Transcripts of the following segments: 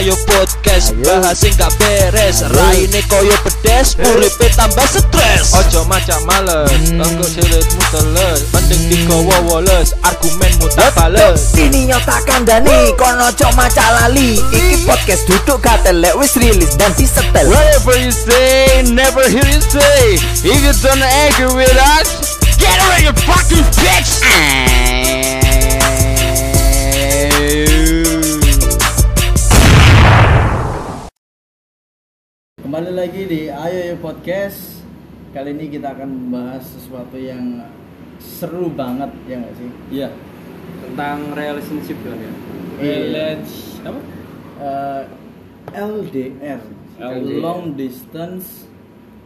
ayo podcast bahas sing gak beres. Raine koyo pedes uripe tambah stres. Ojo macam males engko silitmu teles. Mending digowo woles argumenmu tak bales. Ini nyotakan Dani Kono cok maca lali. Iki podcast duduk katelek wis rilis dan disetel. Whatever you say, never hear you say. If you don't agree with us, get out of your fucking bitch. Kembali lagi di Ayo Yo Podcast. Kali ini kita akan membahas sesuatu yang seru banget ya nggak sih? Iya. Tentang relationship kan ya. Iya. Relation apa? Eh, LDR, LDR. long distance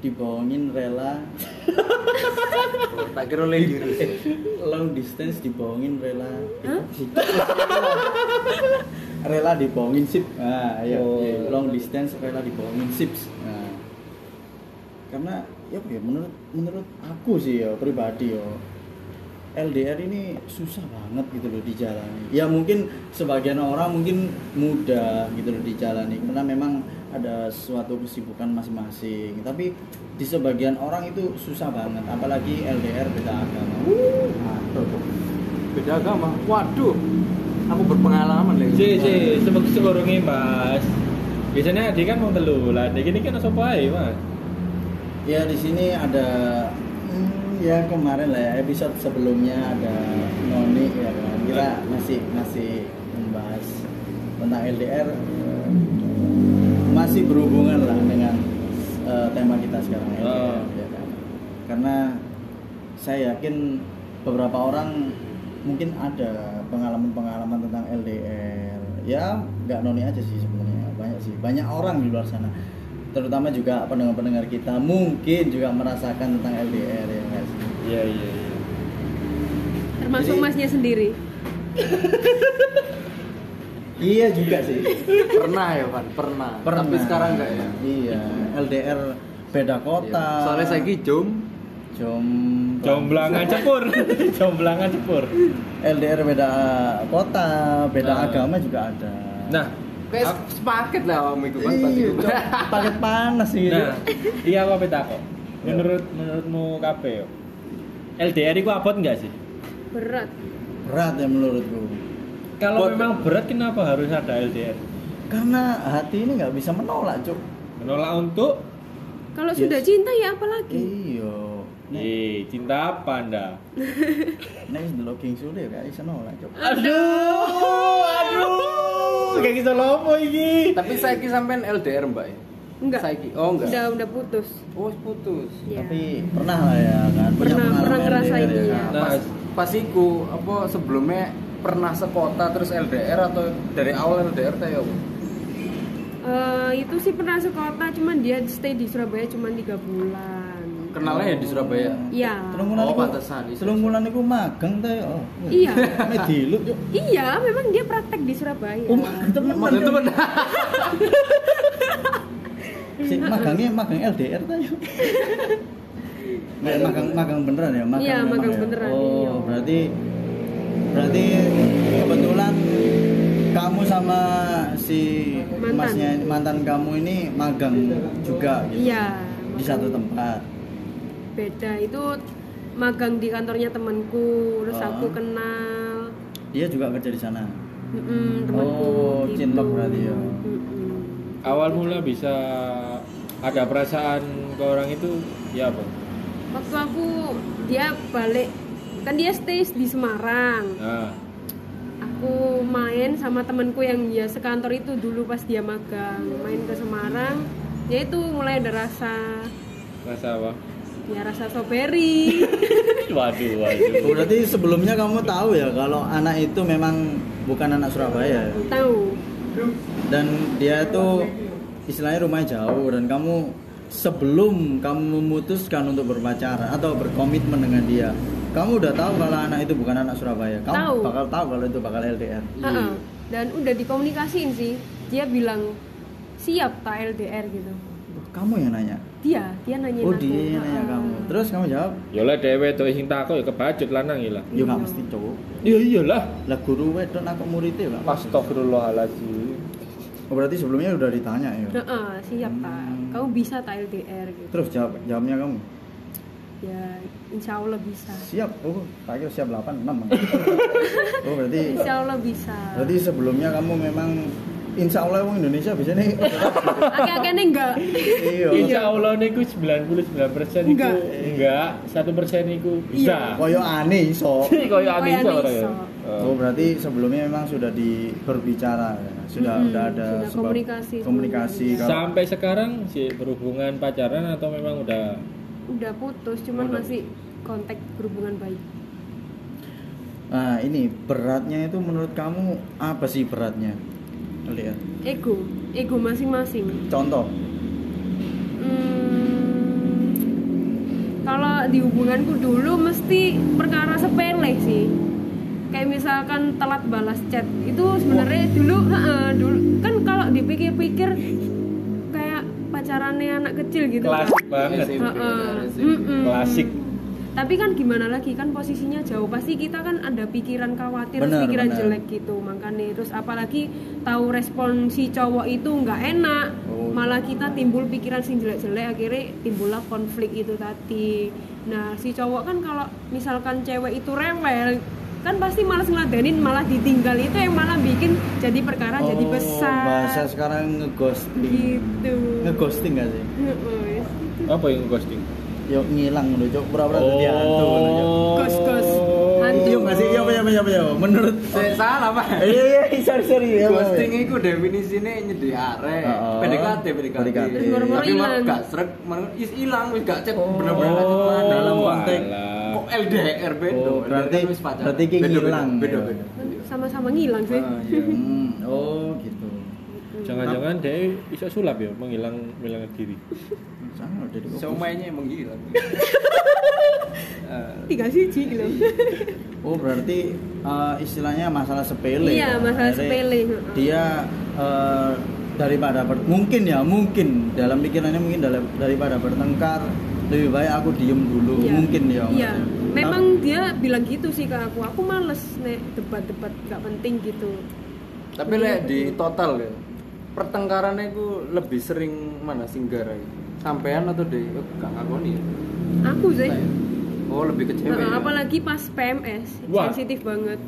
dibohongin rela Tak kira lagi. long distance dibohongin rela. Rela dibohongin sip. Nah iya Oh. long distance rela dibohongin sips. Nah. Karena ya ya menurut menurut aku sih ya pribadi ya LDR ini susah banget gitu loh dijalani. Ya mungkin sebagian orang mungkin mudah gitu loh dijalani. Karena memang ada suatu kesibukan masing-masing tapi di sebagian orang itu susah banget apalagi LDR beda agama Aduh. Beda agama. Waduh. Aku berpengalaman lagi. Si, si, sebab sekurangnya mas Biasanya dia kan mau telu lah, dia gini kan apa aja mas Ya di sini ada hmm, ya kemarin lah ya episode sebelumnya ada Noni ya kan kita masih masih membahas tentang LDR masih berhubungan lah dengan eh, tema kita sekarang Oh. ya kan. Karena saya yakin beberapa orang mungkin ada pengalaman-pengalaman tentang LDR ya nggak Noni aja sih sebenarnya banyak sih banyak orang di luar sana terutama juga pendengar-pendengar kita mungkin juga merasakan tentang LDR ya sih? Iya, iya, iya termasuk Jadi- masnya sendiri Iya juga sih. Pernah ya, Van? Pernah. Pernah. Tapi sekarang enggak ya? Iya, LDR beda kota. Iya. Soalnya saya jom Jom Jomblangan cepur Jomblangan cepur LDR beda kota, beda Nah. agama juga ada. Nah, kayak sepaket lah om itu kan pasti. iya, paket panas sih. nah Iya apa beta kok Menurut, menurutmu kape yo LDR itu abot nggak sih? berat Berat ya menurutku. Kalau Buat- memang berat kenapa harus ada LDR? Karena hati ini nggak bisa menolak, Cuk. Menolak untuk kalau Yes. sudah cinta ya apalagi Iya. Eh, cinta apa anda? nek wis ndelok King Sule gak bisa nolak, Cuk. Aduh, aduh Kayak gitu lopo ini Tapi saya ki sampean LDR, Mbak ya? enggak Saiki. Oh, enggak. udah udah putus Oh, putus. ya Tapi pernah lah ya kan. Pernah- pernah ngerasain, ya. Nah, pas, pas iku apa sebelumnya pernah sekota terus LDR atau dari awal LDR teh ya? apa? Eh, itu sih pernah sekota cuman dia stay di Surabaya cuma tiga bulan Kenalnya ya di Surabaya. Iya. Oh, pantesan, iya. Telung bulan iku magang ta ya. Oh. Iya. Mek diluk, Cuk. iya memang dia praktek di Surabaya Oh, itu benar. Si magangnya magang LDR ta ya. Nggak, magang magang beneran ya, magang. Iya, magang ya? beneran, Oh, iya. berarti berarti kebetulan kamu sama si Mantan. masnya mantan kamu ini magang juga gitu. iya Di satu tempat. beda itu magang di kantornya temanku terus Oh. aku kenal Dia juga kerja di sana. Mm-mm, temanku Oh, gitu. cinlok berarti ya. Mm-mm. Awal mula bisa ada perasaan ke orang itu ya apa? waktu aku dia balik kan dia stay di Semarang Nah, aku main sama temanku yang ya sekantor itu dulu pas dia magang main ke Semarang ya itu mulai ada rasa rasa apa? ya rasa strawberry Waduh, waduh. Oh, berarti sebelumnya kamu tahu ya kalau anak itu memang bukan anak Surabaya ya? tahu dan dia itu istilahnya rumahnya jauh dan kamu sebelum kamu memutuskan untuk berpacaran atau berkomitmen dengan dia kamu udah tahu kalau anak itu bukan anak Surabaya kamu Tahu. bakal tahu kalau itu bakal LDR Ha-ha. dan udah dikomunikasiin sih dia bilang siap tak LDR gitu kamu yang nanya dia dia nanyain oh aku dia yang nanya Ha-ha. kamu terus kamu jawab Ya lah dewe tuh sing takut ya kebacut lanang ya lah. ya nggak mesti cowok Iya iyalah. lah guru wedok aku muridnya lah Astagfirullahaladzim. Oh, berarti sebelumnya udah ditanya ya. Heeh, siap tak Hmm. kamu bisa tak LDR gitu Terus jawab jawabnya kamu. ya insya Allah bisa Siap. Oh, tak kira siap 8 6. oh, berarti insya Allah bisa berarti sebelumnya kamu memang Insya Allah orang Indonesia bisa nih. akhir-akhirnya enggak iya. Insya Allah niku 99 persen niku Enggak. enggak, satu persen niku bisa. Koyo aneh iso. Koyo Koyo aneh iso. Oh berarti sebelumnya memang sudah di berbicara ya? sudah Hmm, sudah ada sudah sebab- komunikasi komunikasi kalau- Sampai sekarang sih berhubungan pacaran atau memang udah udah putus cuman Udah. masih kontak berhubungan baik Nah ini beratnya itu menurut kamu apa sih beratnya? Lihat ego ego masing-masing contoh. Hmm, kalau di hubunganku dulu mesti perkara sepele sih kayak misalkan telat balas chat itu sebenarnya dulu heeh, dulu kan kalau dipikir-pikir pacarannya anak kecil gitu kan klasik banget. SMP, Heeh. SMP. Mm-mm. Klasik. tapi kan gimana lagi kan posisinya jauh pasti kita kan ada pikiran khawatir Benar, pikiran benar. jelek gitu makanya terus apalagi tahu respon si cowok itu nggak enak Oh. malah kita timbul pikiran sing jelek-jelek akhirnya timbullah konflik itu tadi nah si cowok kan kalau misalkan cewek itu rewel kan pasti malas ngeladenin malah ditinggal itu yang malah bikin jadi perkara jadi Oh, besar Bahasa sekarang ngeghosting. gitu Ngeghosting gak sih? Heeh, Apa yang ghosting? Yo ngilang udah cok pura-pura jadi hantu ngono, Cok. Ghost, ghost. Hantu. Iya nggak sih? Iya iya apa iya apa iya. Menurut Saya salah pak. Iya iya sorry sorry ya. Ghosting itu definisinya nyedi arek. PDKT PDKT. Tapi mah hilang. gak srek, is hilang wis gak chat Oh, bener-bener dalam konteks-. Kok LDR beda. Oh, berarti- berarti ki Beda, beda, ngilang, Beda ya. beda. sama-sama ngilang sih Ah, iya. Hmm, oh gitu. Jangan-jangan dia bisa sulap ya, menghilang menghilang diri. Sama udah di Somainya emang gila. Eh, tiga siji gitu Oh berarti eh, istilahnya masalah sepele. Iya, ya? masalah Akhirnya sepele. Dia eh, daripada ber- mungkin ya mungkin dalam pikirannya mungkin dalam- daripada bertengkar lebih baik aku diem dulu Iya. mungkin ya. iya memang dia bilang gitu sih ke aku aku males nek debat-debat gak penting gitu Tapi lek di total ya, pertengkarannya itu lebih sering mana singgara sampean atau di oh, gak ngakoni ya? aku sih Oh lebih ke cewek. Nah, ya? apalagi pas PMS Wah. sensitif banget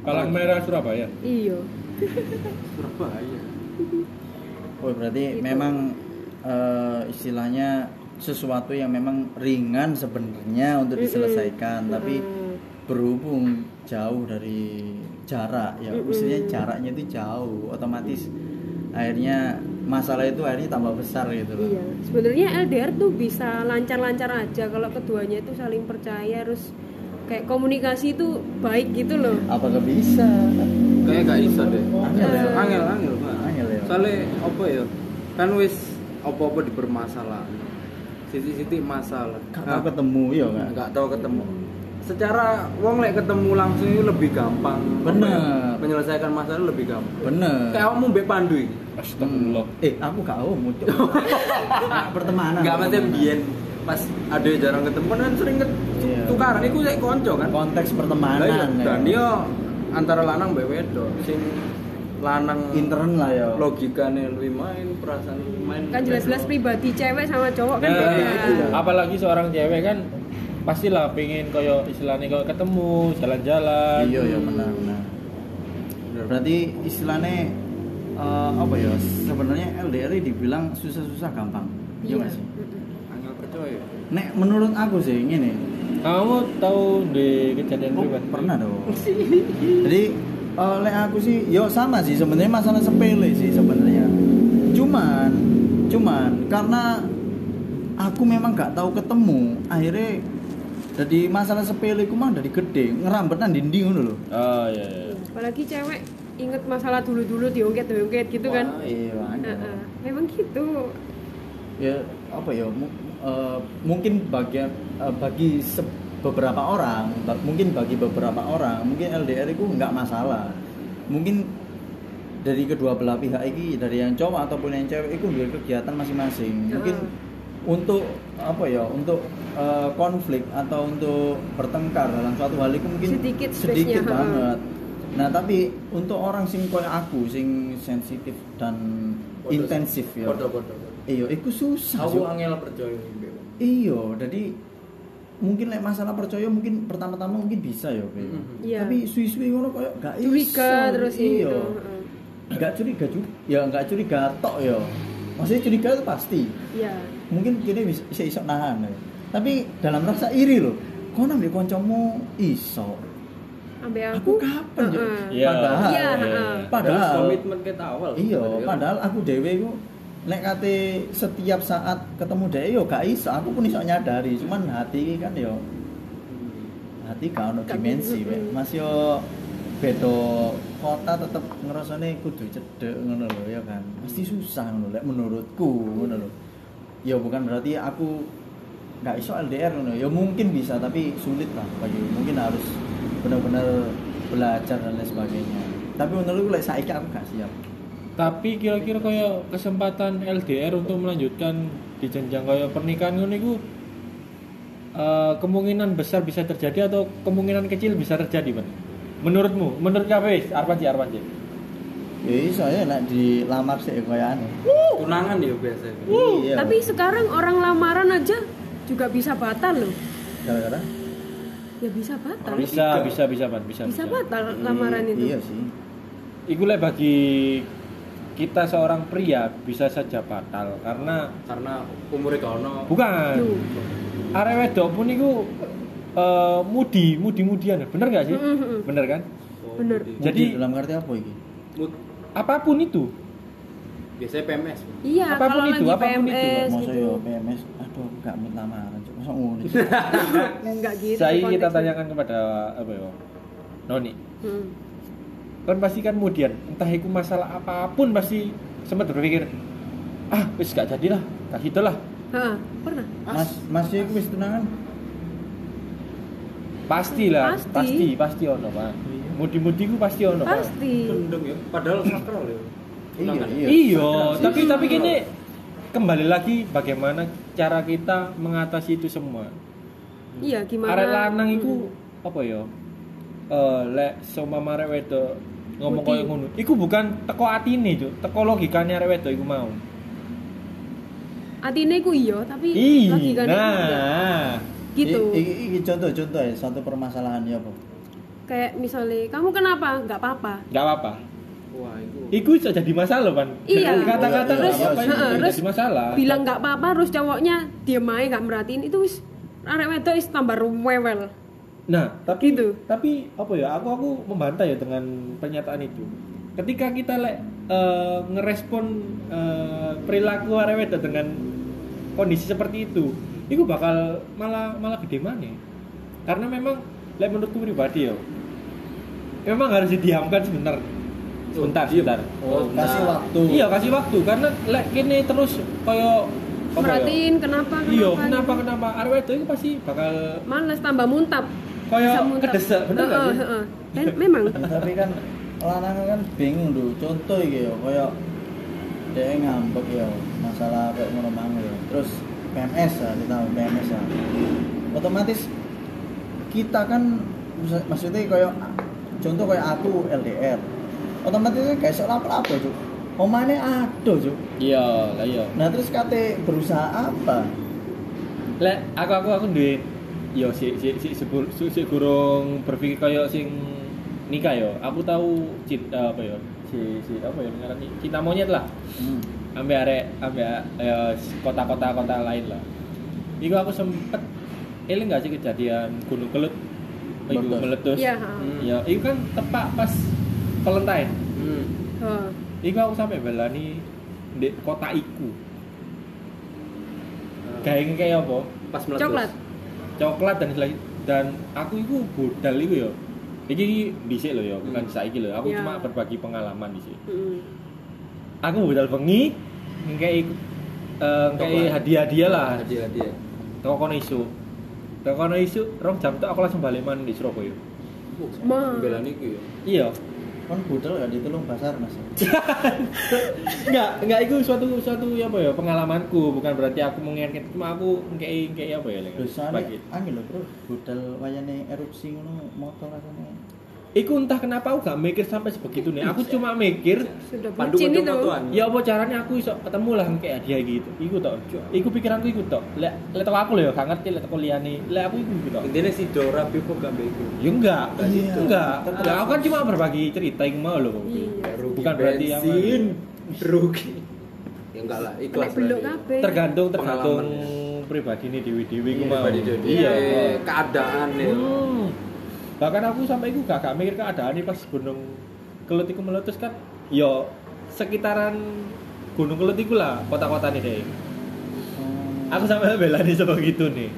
Palang Merah Surabaya. iya Surabaya. Oh berarti Gitu. memang eh, istilahnya sesuatu yang memang ringan sebenarnya untuk diselesaikan tapi Mm. berhubung jauh dari jarak ya Mm-mm. maksudnya jaraknya itu jauh otomatis akhirnya masalah itu akhirnya tambah besar gitu loh iya sebenarnya LDR tuh bisa lancar-lancar aja kalau keduanya itu saling percaya terus kayak komunikasi itu baik gitu loh apakah bisa Kayak gak bisa deh. Angel ya? Angel angel Pak. Angel ya? Soalnya apa ya? Kan wis apa-apa dipermasalahan. Sisi-sisi masalah. Gak tahu ketemu ya kan nggak tahu ketemu secara wong lek ketemu langsung itu lebih gampang Bener. Menyelesaikan masalah lebih gampang bener kayak kamu mbek pandu ini Astagfirullah. eh aku gak mau muncul pertemanan nggak macam pertemanan. biyen pas ada jarang ketemu kan sering ket Iya. tukaran iku lek konco kan konteks pertemanan iya, ya. dan dia antara lanang mbek wedok sing lanang intern lah ya. logikanya lebih main perasaan lebih main. Kan jelas-jelas pribadi cewek sama cowok kan Nah, beda. apalagi seorang cewek kan pastilah pengen koyo istilahnya koyo ketemu jalan-jalan. Iya ya benar benar. Berarti istilahnya eh, apa ya sebenarnya LDR ini dibilang susah-susah gampang. Iya nggak sih? Mm-mm. angel percaya nek menurut aku sih gini kamu tahu di kejadian oh, pribadi? pernah dong. Jadi eh, lek aku sih yo sama sih sebenarnya masalah sepele sih sebenarnya cuman cuman karena aku memang gak tahu ketemu akhirnya jadi masalah sepele ku mah dari gede ngerambetan dinding ngono lho oh iya iya apalagi cewek inget masalah dulu-dulu diungkit diungkit gitu kan iya makanya. Heeh. memang gitu ya apa ya eh, mungkin bagian eh, bagi se- beberapa orang mungkin bagi beberapa orang mungkin LDR itu nggak masalah mungkin dari kedua belah pihak ini dari yang cowok ataupun yang cewek itu dua kegiatan masing-masing mungkin untuk apa ya untuk eh, konflik atau untuk bertengkar dalam suatu hal itu mungkin Sedikit sedikit banget Nah, tapi untuk orang sing koyo aku sing sensitif dan Podo- intensif ya. Podo. Iya, iku susah. Aku angel percaya. Iya, jadi mungkin lek masalah percaya mungkin pertama-tama mungkin bisa ya, Be. Mhm. Iya. Tapi suwi-suwi ngono koyo gak iso. curiga terus iya. itu heeh. Gak curiga juga. Ya gak curiga tok ya. Maksudnya curiga itu pasti. iya Mungkin kini bisa bisa iso nahan ya. Tapi dalam rasa iri loh. Kok nambah kancamu iso? ambek Aku aku kapan ya? heeh. Iya. Padahal Iya, heeh. padahal komitmen kita awal. Iya, Padahal- padahal aku dhewe iku nek kate setiap saat ketemu dhewe yo gak iso, aku pun iso nyadari, cuman hati kan yo hati gak ono Gak dimensi. Mas yo beda kota tetep ngerasane kudu cedek ngono lho ya kan. Pasti susah ngono lek menurutku ngono lho. Ya bukan berarti aku nggak iso LDR ngono. Ya mungkin bisa tapi sulit lah bagi mungkin harus benar-benar belajar dan lain sebagainya. Tapi menurutku lek saiki aku gak siap. Tapi kira-kira kaya kesempatan LDR untuk melanjutkan di jenjang kaya pernikahan ngono iku eh, kemungkinan besar bisa terjadi atau kemungkinan kecil bisa terjadi, Bang? Menurutmu, menurut KPS, Arpanji, Arpanji. Ya iso ya nek dilamar sih kaya aneh. tunangan ya biasa. Iya. tapi sekarang orang lamaran aja juga bisa batal loh gara-gara ya bisa batal Bisa, bisa, bisa, Bang, bisa. bisa batal lamaran itu Iya sih. Iku lek bagi kita seorang pria bisa saja batal karena Karena umurnya gak ono. bukan arek wedok pun iku eh, mudi, mudi-mudian. Bener gak sih? Mm. Bener kan? Oh, Bener. jadi- Jadi- Mudi dalam arti apa iki? Mood- Apa pun itu. biasanya PMS. iya Apa pun kalau itu, lagi apa pun itu. PMS Masa gitu yo PMS, aduh aku gak mood lamaran. Masa ngono. Enggak gitu Saya kita tanyakan kepada apa ya? Noni. Hmm. Kan pasti kan kemudian entah itu masalah apa pun pasti sempat berpikir ah wis gak jadilah, gak gitu lah. Hah, pernah Mas, Mas iku wis tunangan? Pastilah, Pasti. pasti, pasti ono, Pak. Mudi-mudi ku pasti ono, Pak. pasti Gendeng ya. Padahal sakral ya. Iya, Tunangan. iya. Iya, Sakral. tapi tapi gini kembali lagi bagaimana cara kita mengatasi itu semua. iya gimana Arek lanang itu Hmm. apa ya? Eh lek seumpama arek wedok ngomong koyo ngono. Iku bukan teko atine, Cuk. Teko logikane arek wedok iku mau. atine ku iya tapi Ih, logikanya ku enggak. nah. gitu Iki contoh-contoh ya, satu permasalahan ya apa? kayak misalnya kamu kenapa nggak apa-apa Gak apa-apa. Wah, itu. Iku bisa jadi masalah, Pan. Iya. Kata-kata Iya, terus iya, apa iya. bisa terus jadi masalah. bilang nggak apa-apa terus cowoknya diem aja nggak merhatiin itu wis arek wedok wis tambah rewel Nah, tapi Gitu. tapi apa ya? Aku aku membantah ya dengan pernyataan itu. Ketika kita lek eh, ngerespon eh, perilaku arek wedok dengan kondisi seperti itu, itu bakal malah malah gede mana? Karena memang lek menurutku pribadi ya, memang harus didiamkan sebentar. Sebentar, diem. sebentar. Oh, Kasih nah. waktu. Iya, kasih waktu karena lek kini terus koyo apa ya? merhatiin kenapa kenapa Iya, gitu. kenapa kenapa arek wedok itu pasti bakal males tambah muntap Muntap. kedesek, bener nggak Heeh, sih? heeh. dan memang Ya, tapi kan lanang kan bingung dulu contoh iki ya kaya dia ngambek ya masalah kayak ngono mang ya terus PMS lah kita tahu PMS lah otomatis kita kan maksud- maksudnya kaya contoh kayak aku LDR otomatis kan kayak seolah apa cuk omane aduh cuk Iya, lah iya. nah terus kate berusaha apa Lek aku aku aku duwe yo si si si sebur si, si gurung berpikir kaya sing nikah yo. Aku tahu cinta apa yo? Si si apa ya ngarani cinta monyet lah. hmm. Ambil arek ambil eh, kota-kota kota lain lah. Iku aku sempet eling gak sih kejadian Gunung Kelut Iku Meletus. Iya, heeh. Ya, itu kan tepat pas Valentine. Hmm. Heeh. Iku aku sampai belani di kota iku. Kayak kayak apa? Pas meletus. coklat coklat dan lagi dan aku itu budal itu ya ini dhisik loh ya bukan saiki loh aku Ya. cuma berbagi pengalaman di sini Heeh. aku budal bengi ngkei eh ngkei Coklat. hadiah-hadiah lah Hadiah hadiah. toko kono isu toko kono isu rong jam tuh aku langsung balik mana di Surabaya Ma. Belan iku ya. iya kan budal ya ditolong pasar mas. Enggak enggak itu suatu suatu apa ya pengalamanku. Bukan berarti aku mengingatkan cuma aku ngkei ngkei apa ya Bagi. angin lho bro, budal wayane erupsi ngono motor rasane Iku entah kenapa aku gak mikir sampai sebegitu nih. Aku cuma mikir Pandu itu ya apa caranya aku iso ketemu lah kayak hadiah gitu. Iku tok. Iku pikiranku iku tok. Lek lek aku lho ya gak ngerti lek liyane. Lek aku iku gitu. Intinya si Dora Pipo gak bego. Ya enggak. Iya. Enggak. Tetap. Ya aku kan cuma berbagi cerita iku mau lho. iya Bukan berarti yang bensin, rugi. Ya enggak lah, ikhlas. tergantung tergantung pribadi nih dewi-dewi Iya. Pribadi jadi Iya. keadaan ya. Hmm. Bahkan aku sampai iku gak, gak mikir keadaan nih pas gunung kelut iku meletus kan yo sekitaran gunung kelut iku lah kota-kota nih deh. Hmm. Aku sampai bela nih coba gitu nih.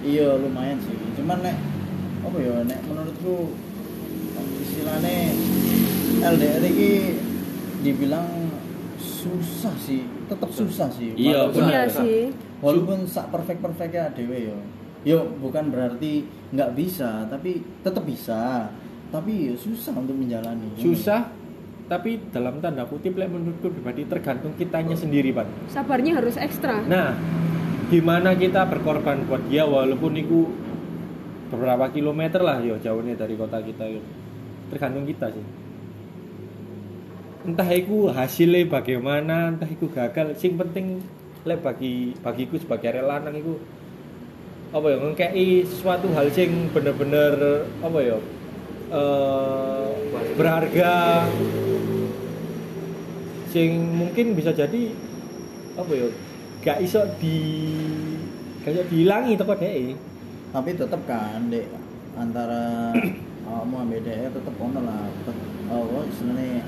iya lumayan sih cuman nek apa ya nek menurutku istilahnya LDR ini dibilang susah sih tetap susah sih Iya, Walaupun- iya benar. sih walaupun sak perfect perfectnya dewe yo yo bukan berarti nggak bisa tapi tetap bisa tapi ya susah untuk menjalani Susah tapi dalam tanda kutip lek menurutku pribadi tergantung kitanya sendiri, Pak. sabarnya harus ekstra Nah, gimana kita berkorban buat dia walaupun itu beberapa kilometer lah yo jauhnya dari kota kita yo. Tergantung kita sih. Entah itu hasilnya bagaimana, entah itu gagal, sing penting lek bagi bagiku sebagai arek lanang itu apa ya ngekei sesuatu hal sing bener-bener apa ya eh, berharga sing mungkin bisa jadi apa ya gak iso di gak iso dihilangi toko dhek tapi tetap kan dek antara kamu ambil DE tetap ono lah oh istilahnya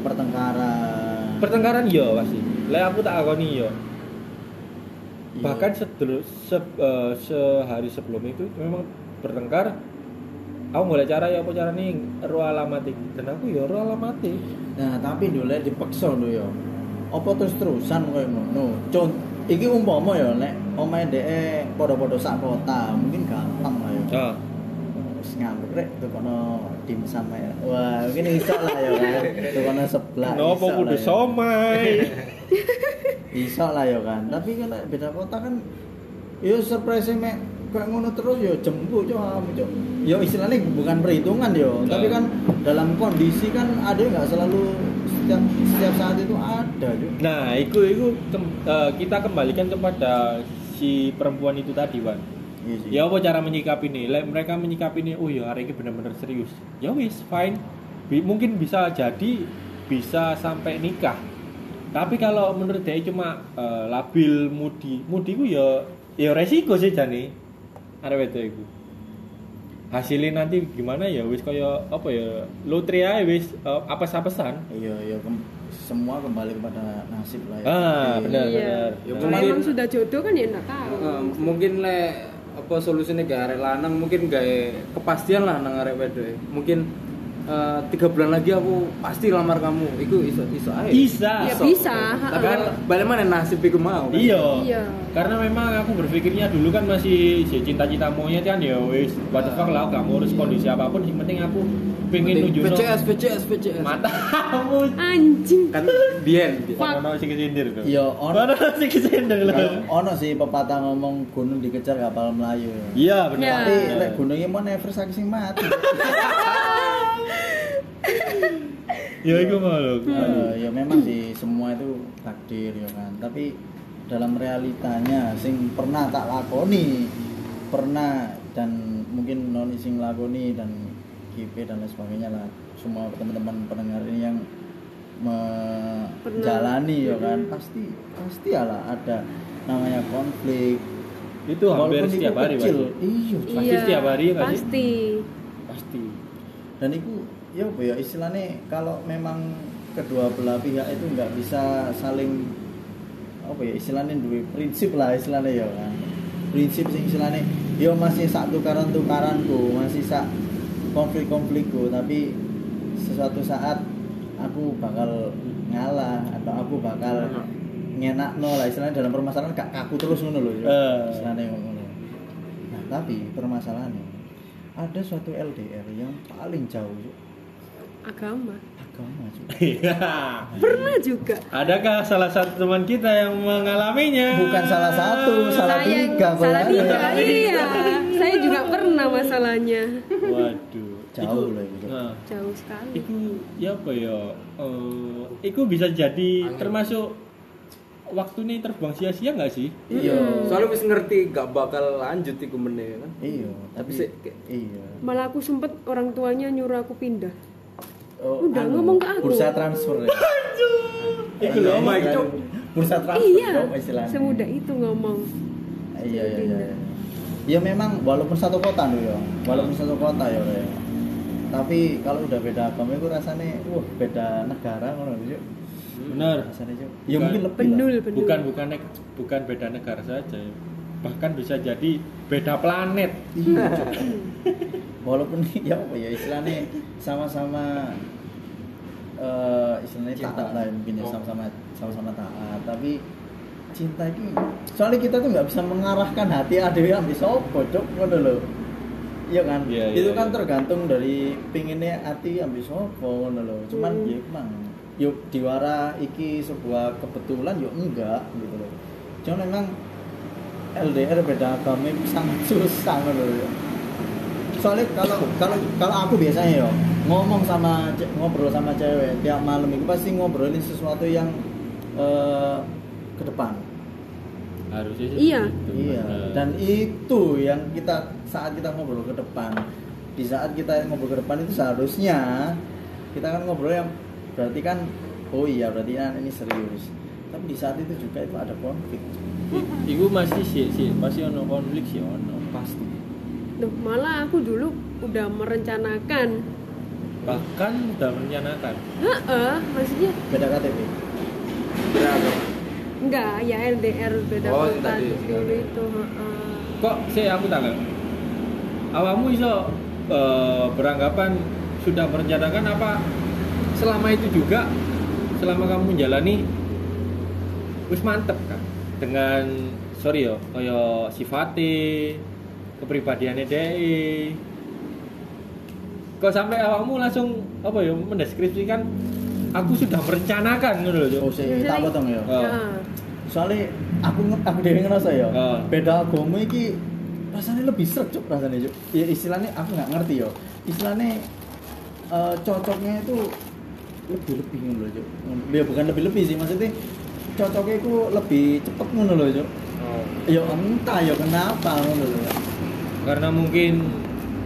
pertengkaran. Pertengkaran yo pasti. Lek aku tak akoni yo Iya. bahkan sedelu- se- eh, sehari sebelum itu memang bertengkar aku boleh cara ya apa cara nih ro alamatik dan aku ya ro alamatik Nah, tapi dulu dipaksa lho ya. Apa terus terusan koyo ngono? Con iki umpama ya nek omahe dhek padha-padha sak kota, mungkin gampang lah ya. ah Wis ngambek rek tukono dimsum ya. Wah, mungkin iso lah ya. Tukono sebelah. kenapa iso kudu ya. somai Iso lah ya kan. Tapi kan beda kota kan ya surprise mek kayak ngono terus ya jemput yo cok. Ya istilahnya bukan perhitungan yo, tapi Nah. kan dalam kondisi kan ada nggak selalu setiap setiap saat itu ada yo. nah itu itu kem- eh, kita kembalikan kepada si perempuan itu tadi Wan Iya ya apa cara menyikapi nih Lek mereka menyikapi nih oh ya hari ini benar-benar serius ya wis fine Bi- mungkin bisa jadi bisa sampai nikah tapi kalau menurut dia cuma eh, labil mudi mudi ku ya ya resiko sih jani. Ada wedok iku. Hasilnya nanti gimana ya wis kaya apa ya lotre aja wis eh, apa pesan Iya, iya kem- semua kembali kepada nasib lah ya. ah benar iya. benar. Ya, kalau mungkin- emang sudah jodoh kan ya enggak tahu. Eh, mungkin le apa solusinya gak arek lanang mungkin gak kepastian lah nang arek wedok. Mungkin eh, tiga bulan lagi aku pasti lamar kamu itu iso iso aja Bisa. Ya, bisa, tapi kan balik mana nasib iku mau kan? Iya. Iya. Karena memang aku berpikirnya dulu kan masih si cinta-cinta monyet kan ya wis what the fuck lah gak mau urus kondisi apa pun yang penting aku pengen nunjuk VCS VCS VCS matamu anjing kan Dian Ono sing kesindir tuh. Iya, ono. Ono sing kesindir lho. Ono sih pepatah ngomong gunung dikejar kapal Melayu. Iya benar. Ya. Tapi lek gunungnya mau never saking sing mati. Ya iku mau lho. Eh, ya memang sih semua itu takdir ya kan. Tapi dalam realitanya sing pernah tak lakoni, pernah dan mungkin noni sing lakoni dan KP dan lain sebagainya lah. Semua teman-teman pendengar ini yang menjalani ya kan pasti pasti lah ada namanya konflik Itu hampir setiap hari kecil, Pak. iya Pasti setiap hari ya sih? pasti Pasti. dan itu ya apa ya istilahnya kalau memang kedua belah pihak itu nggak bisa saling apa ya istilahnya dua prinsip lah istilahnya ya kan prinsip sing istilahnya yo masih sak tukaran tukaranku masih sak konflik konflikku tapi sesuatu saat aku bakal ngalah atau aku bakal ngenak lah. Istilahnya dalam permasalahan gak kaku terus ngono loh ya. Istilahnya ngono. Nah tapi permasalahannya ada suatu LDR yang paling jauh. Agama. agama Cuk. Iya. Pernah juga. Adakah salah satu teman kita yang mengalaminya? bukan salah satu salah saya tiga salah tiga. Iya. Saya juga pernah masalahnya. Waduh. Jauh loh itu. Nah, Jauh sekali. iku ya apa ya? Eh, iku bisa jadi termasuk waktu ini terbang sia-sia nggak sih? iya Soalnya wis ngerti gak bakal lanjut iku meneh kan. iya Tapi tapi sih kayak- iya Malah aku sempet orang tuanya nyuruh aku pindah. Oh, Udah, ngomong ke aku. bursa transfer ya Iku loh, Iya, Mike? Cuk. bursa transfer Iya. istilahnya Semudah itu ngomong. iya iya iya ya memang walaupun satu kota loh ya walaupun satu kota ya Re. tapi kalau udah beda agama itu rasanya wah beda negara ngono lho, Cuk. Benar. rasanya ya Bukan. mungkin lebih Pendul, lah. pendul. Bukan bukan nek- bukan beda negara saja. ya. Bahkan bisa jadi beda planet. Iya. walaupun ya apa ya istilahnya sama-sama eh istilahnya taat lah ya, mungkin ya Oh. sama-sama sama-sama taat. Tapi cinta ini soalnya kita tuh nggak bisa mengarahkan hati ada yang bisa opo cok ngono lho. Iya kan? Iya, itu kan iya. tergantung dari pinginnya hati yang bisa ngono lho. Cuman Hmm. ya emang yuk diwara iki sebuah kebetulan yuk enggak gitu loh cuman memang LDR beda agama itu sangat susah ngono lho soalnya kalau kalau kalau aku biasanya yo ngomong sama ngobrol sama cewek tiap malam itu pasti ngobrolin sesuatu yang eh, ke depan. Harusnya sih Iya. begitu, iya. Dan itu yang kita saat kita ngobrol ke depan. Di saat kita ngobrol ke depan itu seharusnya kita kan ngobrol yang berarti kan oh iya berarti kan ini serius. Tapi di saat itu juga itu ada konflik. I- Iku masih sih sih pasti ono konflik sih ono. pasti Duh, malah aku dulu udah merencanakan. Bahkan udah merencanakan. Heeh, maksudnya beda KTP Berapa? enggak ya LDR beda Oh, kota tadi, dulu itu, heeh. Kok sih aku tanya? Awamu iso eh, beranggapan sudah merencanakan apa selama itu juga selama kamu menjalani wis mantep kan dengan sorry yo kaya sifate kepribadiannya DE kok sampai awakmu langsung apa ya mendeskripsikan aku sudah merencanakan ngono lho Cuk. oh saya tak potong ya Oh. Heeh. soalnya aku aku dewe ngerasa ya Ah. beda agama iki rasanya lebih seret cuk rasanya cuk ya istilahnya aku nggak ngerti ya istilahnya eh, cocoknya itu lebih lebih ngono loh cuk ya bukan lebih lebih sih maksudnya cocoknya itu lebih cepet ngono loh cuk Oh. ya entah ya kenapa ngono loh karena mungkin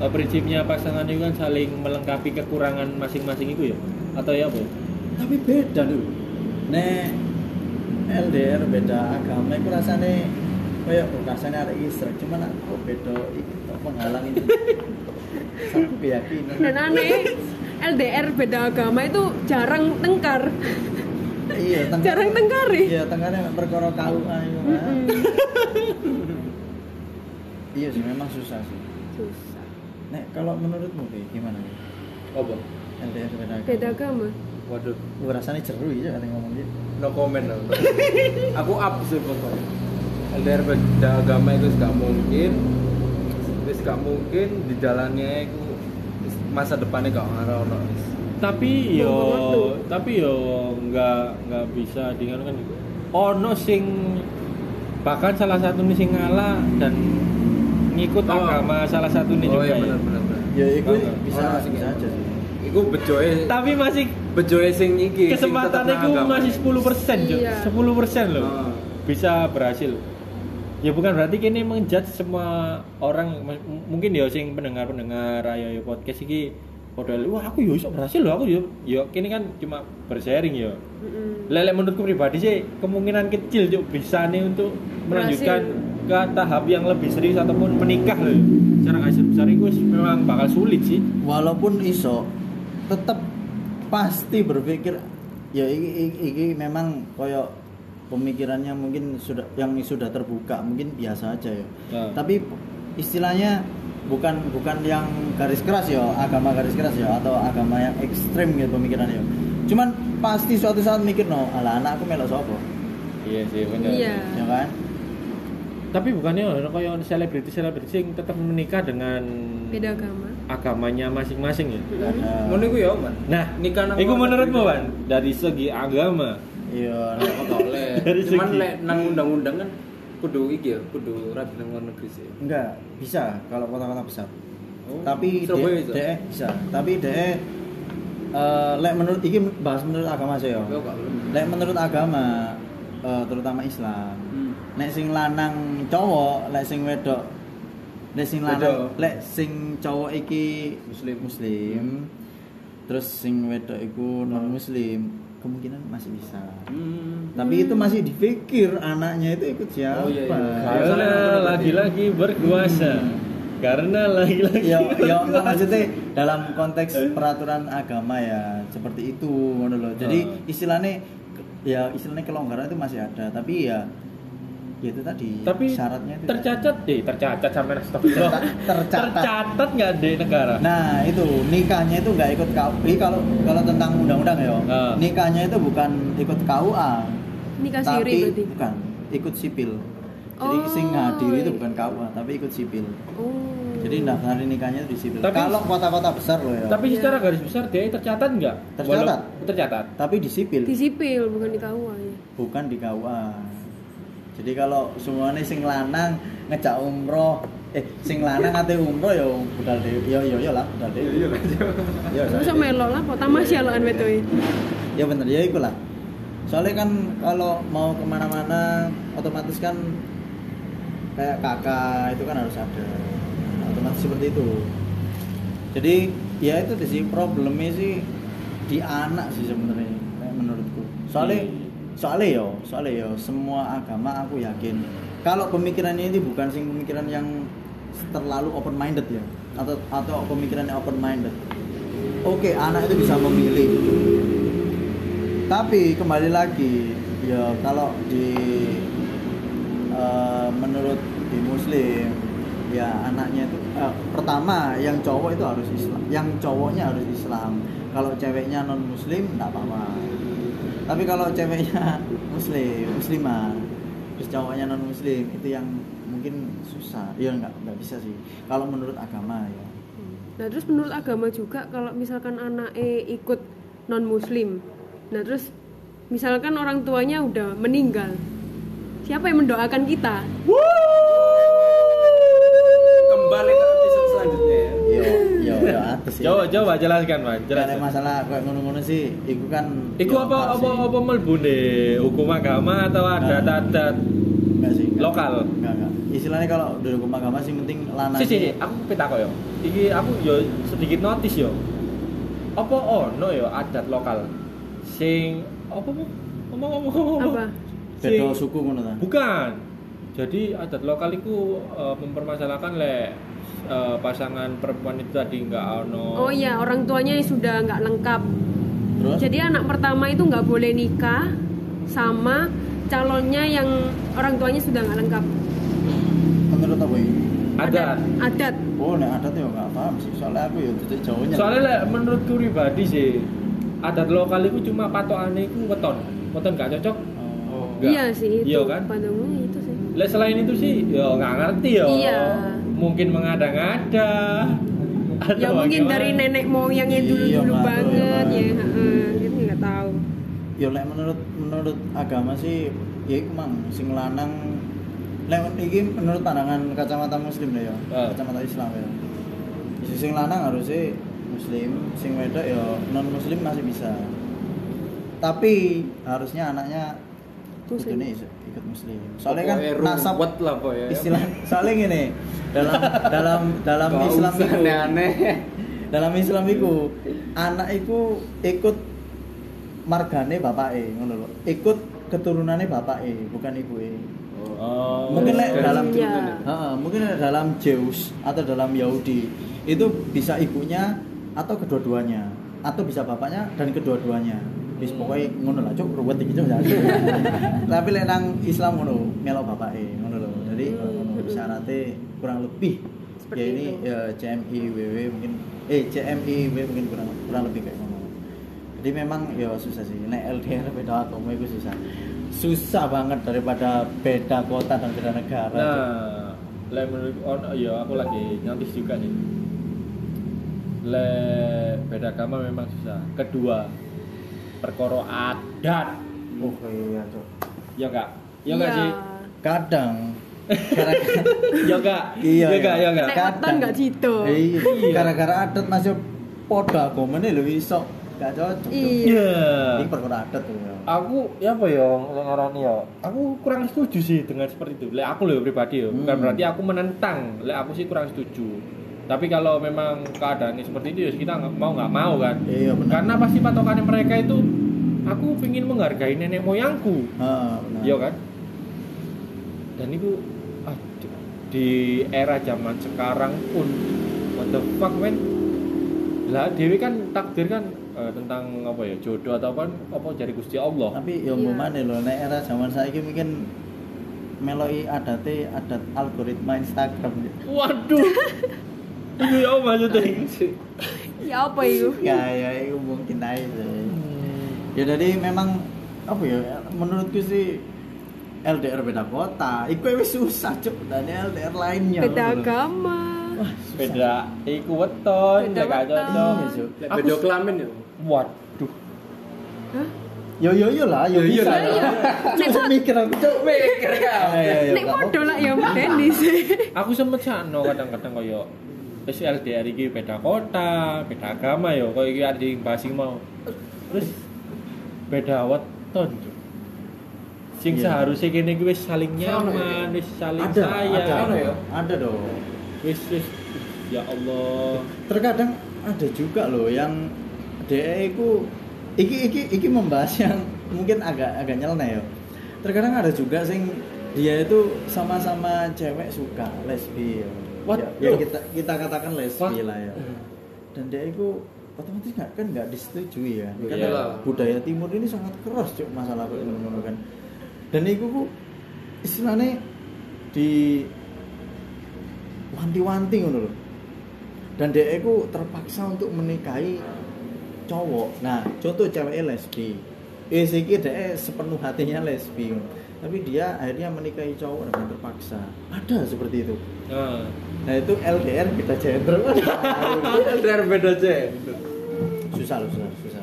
eh, prinsipnya pasangan itu kan saling melengkapi kekurangan masing-masing itu ya atau ya apa ya? tapi beda tuh nek LDR beda agama itu rasanya kayak oh, rasanya ada Israel cuman aku beda itu penghalang itu satu keyakinan Dan aneh, LDR beda agama itu jarang tengkar. iya tengkar Jarang tengkari. iya tengkarnya perkara kau ayo Mm-mm. iya sih memang susah sih Susah. nek kalau menurutmu Bi, gimana Bi? Apa? LDR beda agama Beda agama. Waduh, Wah, rasanya ceru ya kan ngomong gitu no comment aku. aku up sih pokoknya. LDR beda agama itu gak mungkin. Wis gak mungkin di jalannya itu masa depannya gak ono. wis. tapi yo tapi yo nggak nggak bisa dengan kan ono sing bahkan salah satu nih sing ngalah dan ngikut Oh. agama salah satu nih Oh juga iya ya. benar benar ya itu Bangga. bisa sih bisa aja sih Iku bejoe tapi masih bejoe sing iki. kesempatan agama. masih 10 persen Iya. 10 persen loh Ah. bisa berhasil ya bukan berarti kini menjudge semua orang m- mungkin ya sing pendengar pendengar ayo podcast iki model wah aku yo iso berhasil loh aku yo yo kini kan cuma bersharing ya Mm-mm. lele menurutku pribadi sih kemungkinan kecil cuk bisa nih untuk melanjutkan ke tahap yang lebih serius ataupun menikah loh secara nggak besar itu memang bakal sulit sih walaupun iso tetap pasti berpikir ya iki, iki, iki memang koyo pemikirannya mungkin sudah yang sudah terbuka mungkin biasa aja ya Ya. tapi istilahnya bukan bukan yang garis keras ya agama garis keras ya atau agama yang ekstrim gitu pemikirannya ya. cuman pasti suatu saat mikir no ala anakku melok sopo iya sih benar Iya. ya kan tapi bukannya koyo selebriti selebriti sing tetap menikah dengan beda agama agamanya masing-masing ya Ada- Ngono iku ya, Man. nah Nikah nang iku menurutmu. Wan dari segi agama iya Apa gak oleh. Dari Cuman segi- lek nang undang-undang kan kudu iki ya, kudu rabi nang luar negeri sih. enggak bisa kalau kota-kota besar Oh, tapi Surabaya de, bisa? de- bisa tapi de eh, lek menurut iki bahas menurut agama saya gak belum. lek menurut agama eh, terutama Islam Hmm. Nek sing lanang cowok lek sing wedok lek sing lanang Wedok. lek sing cowok iki Muslim. muslim terus sing wedok iku non muslim kemungkinan masih bisa Hmm. tapi itu masih dipikir anaknya itu ikut siapa Oh, iya, iya. karena lagi-lagi berkuasa karena lagi-lagi ya ya maksudnya dalam konteks peraturan agama ya seperti itu loh jadi Oh. istilahnya ya istilahnya kelonggaran itu masih ada tapi ya ya itu tadi tapi syaratnya itu tercatat deh tercatat sampai astagfirullah Tercatat. tercatat nggak di negara Nah itu nikahnya itu nggak ikut KUA. Jadi kalau kalau tentang undang-undang ya, Ah. nikahnya itu bukan ikut KUA, nikah tapi siri berarti bukan ikut sipil. Jadi Oh, sing hadir itu bukan KUA, tapi ikut sipil. oh Jadi daftarin nikahnya itu di sipil. Tapi- kalau kota-kota besar loh ya. tapi Iya. secara garis besar dia tercatat nggak Tercatat. Walau- tercatat tapi di sipil, di sipil bukan di KUA ya bukan di KUA. Jadi kalau semuanya sing lanang ngejak umroh, eh sing lanang ate umroh ya budal dhewe. Ya ya ya lah, budal dhewe. Iya lah. Ya Terus sama melok lah, kok tamasya loh an betul ya bener ya ikulah soalnya kan kalau mau ke mana-mana otomatis kan kayak kakak itu kan harus ada. Otomatis seperti itu. Jadi ya itu sih problemnya sih di anak sih sebenarnya menurutku. Soalnya soalnya yo soalnya yo semua agama aku yakin kalau pemikirannya ini bukan sing pemikiran yang terlalu open minded ya atau atau pemikirannya open minded oke anak itu bisa memilih. Tapi kembali lagi ya kalau di eh, menurut di muslim ya anaknya itu eh, pertama yang cowok itu harus Islam yang cowoknya harus Islam. Kalau ceweknya non muslim nggak apa-apa tapi kalau ceweknya muslim muslimah terus cowoknya non muslim itu yang mungkin susah. Ya nggak nggak bisa sih. Kalau menurut agama ya. Nah terus menurut agama juga kalau misalkan anak E ikut non muslim, nah terus misalkan orang tuanya udah meninggal, siapa yang mendoakan kita? Kembali ke episode selanjutnya ya. yo yo yo atas sih coba coba jelaskan mas Gak ada masalah kayak ngono-ngono sih iku kan Iku ya, apa apa apa melbu nih hukum agama atau adat-adat Enggak sih enggak. lokal? enggak enggak istilahnya kalau udah hukum agama sih penting lanang Si si, si, aku pita kok yo. Iki aku yo sedikit notice yo. Apa ono yo adat lokal sing apa bu? Ngomong ngomong ngomong. Apa? beda suku ngono ta Bukan. Jadi adat lokal itu eh, mempermasalahkan le eh, pasangan perempuan itu tadi nggak ono. Oh iya orang tuanya sudah nggak lengkap. terus Jadi anak pertama itu nggak boleh nikah sama calonnya yang orang tuanya sudah nggak lengkap. menurut apa ini Adat. Adat. oh nek adat ya nggak paham sih soalnya aku ya titik jauhnya Soalnya le, menurutku pribadi sih adat lokal itu cuma patokannya itu weton. Weton gak cocok. oh. Nggak. Iya sih itu. Iya kan? Pandangnya itu sih. Lah selain itu sih ya nggak ngerti ya. Iya. Mungkin mengada-ngada. Atau Ya mungkin bagaimana. dari nenek moyang yang Iya, dulu-dulu Mbak. banget ya. heeh, Kita nggak tahu. ya lek menurut menurut agama sih ya iku mang sing lanang lek iki menurut pandangan kacamata muslim ya Ah. kacamata Islam ya sing lanang harusnya muslim sing wedok ya non muslim masih bisa tapi harusnya anaknya Muslim. kudune is- ikut muslim soalnya kan nasab ruwet lah ya. istilah soalnya gini dalam dalam dalam Gak Islam itu aneh-aneh. dalam Islam itu anak itu ikut margane bapak ngono lho ikut keturunannya bapak bukan ibu Oh, mungkin lek dalam Iya. Ha, mungkin dalam Zeus atau dalam Yahudi itu bisa ibunya atau kedua-duanya atau bisa bapaknya dan kedua-duanya Wis pokoknya ngono lah cuk ruwet iki cuk tapi lek nang Islam ngono melok bapake ngono lho jadi kalau ngono syaratnya kurang lebih Seperti ya ini itu. ya CMI WW mungkin eh CMI WW mungkin kurang kurang lebih kayak ngono jadi memang ya susah sih nek LDR beda agama itu susah susah banget daripada beda kota dan beda negara. Nah, le menurut oh ya aku lagi nyantis juga nih. Le beda agama memang susah. Kedua, perkara adat. oh iya Cuk. Ya enggak? Ya enggak Iya. sih? kadang Ya enggak? Iya, Ya enggak? iya. Ya weton nggak sido. iya Iya. gara-gara adat masih podo agamane lho iso gak cocok. Iya. ini perkara adat tuh ya aku ya apa ya ngarani ya aku kurang setuju sih dengan seperti itu lek aku loh pribadi ya bukan Hmm. berarti aku menentang lek aku sih kurang setuju tapi kalau memang keadaannya seperti itu ya kita nggak mau nggak mau kan. Iya benar. Karena pasti patokannya mereka itu aku ingin menghargai nenek moyangku. Ah, benar. iya kan? Dan itu aduh, di era zaman sekarang pun what the fuck men? Lah Dewi kan takdir kan eh, tentang apa ya jodoh atau apa apa dari Gusti Allah. Tapi ya Iya. mana lho nek era zaman saiki mungkin meloi adate adat algoritma Instagram. Waduh. Itu ya maksudnya. Ya apa itu? ya ya itu mungkin aja sih. ya jadi memang apa ya menurutku sih LDR beda kota itu wis susah cuk dan LDR lainnya Beda agama. Beda iku weton, Beda cocok. Iya, beda kelamin ya. Waduh. yo yo yo lah yo Yo, yo bisa lah. lah cuk mikir aku cuk Mikir iya, iya, Nek podo apa-apa. lah ya medeni sih. Aku sempet sakno kadang-kadang koyo wis LDR iki beda kota, beda agama ya, koyo iki ada yang bahas mau. Terus beda weton. Sing Iya. seharusnya kene iki wis saling nyaman, wis saling ada sayang. ada Ono ya? ada dong Wis wis ya Allah. terkadang ada juga loh yang DE itu iki iki iki membahas yang mungkin agak agak nyeleneh ya terkadang ada juga sing dia itu sama-sama cewek suka lesbi ya. Waduh. ya, ya kita kita katakan lesbi lah ya. Dan dia itu otomatis nggak kan nggak disetujui ya. Iya. karena budaya timur ini sangat keras cuk masalah kayak ngono kan dan itu ku istilahnya di wanti-wanti ngono loh dan dia itu terpaksa untuk menikahi cowok. Nah contoh cewek lesbi. Eh siki dia sepenuh hatinya lesbi tapi dia akhirnya menikahi cowok dengan terpaksa. Ada seperti itu. Nah, nah itu LDR kita gender. LDR beda cek. susah loh susah susah.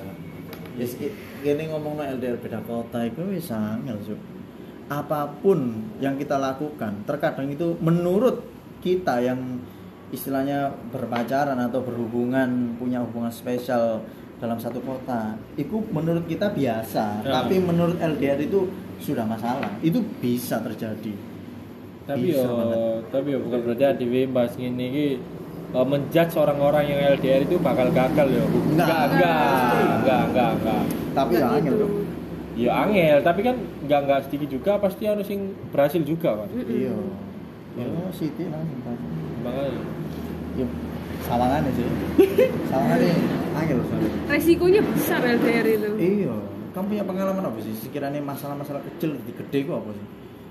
Yes, gini ngomong no LDR beda kota itu wis angel apa pun yang kita lakukan terkadang itu menurut kita yang istilahnya berpacaran atau berhubungan punya hubungan spesial dalam satu kota itu menurut kita biasa. Ya. tapi menurut LDR itu sudah masalah itu bisa terjadi tapi Bisa yo banget. tapi yo bukan berarti ADW bahas ini iki uh, menjudge orang-orang yang LDR itu bakal gagal yo Enggak. enggak enggak enggak enggak, enggak. tapi ya angel. Cuk. ya angel tapi kan enggak enggak sedikit juga pasti harus yang berhasil juga kan iya ya Siti lah makanya ya sawangan sih sawangannya angel soalnya Resikonya besar LDR itu. Iya, kamu punya pengalaman apa sih? Sekiranya masalah-masalah kecil di gede kok apa sih?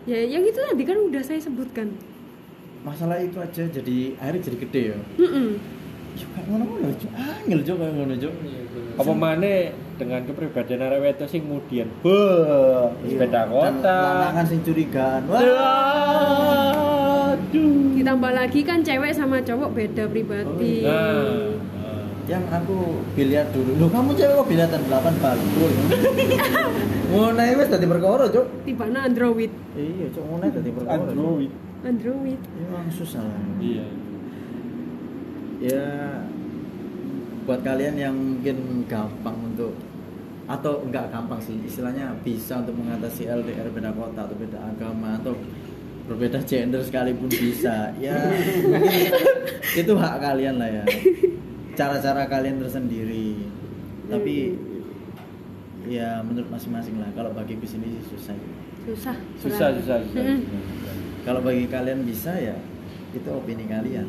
Ya yang itu tadi kan udah saya sebutkan. Masalah itu aja jadi akhirnya jadi gede ya. Ya kayak ngono-ngono, Cuk. angel Cuk kayak ngono, Cuk. apa mana dengan kepribadian arek wedok sing kemudian beuh sepeda Dan kota lanangan sing curigaan. Wah. aduh Ditambah lagi kan cewek sama cowok beda pribadi. nah Yang aku biliar dulu. Loh, kamu cewek kok biliatan 8 balkon? Ngono ae wis dadi perkara, Cuk. Tibana Android. Iya, Cuk, ngono ae dadi perkara. Cuk. Android Android. Emang susah lah. iya ya buat kalian yang mungkin gampang untuk atau enggak gampang sih istilahnya bisa untuk mengatasi LDR beda kota atau beda agama atau berbeda gender sekalipun bisa ya itu hak kalian lah ya cara-cara kalian tersendiri tapi ya menurut masing-masing lah kalau bagi sini sih susah Susah. susah berat. susah susah Mm-mm. kalau bagi kalian bisa ya itu opini kalian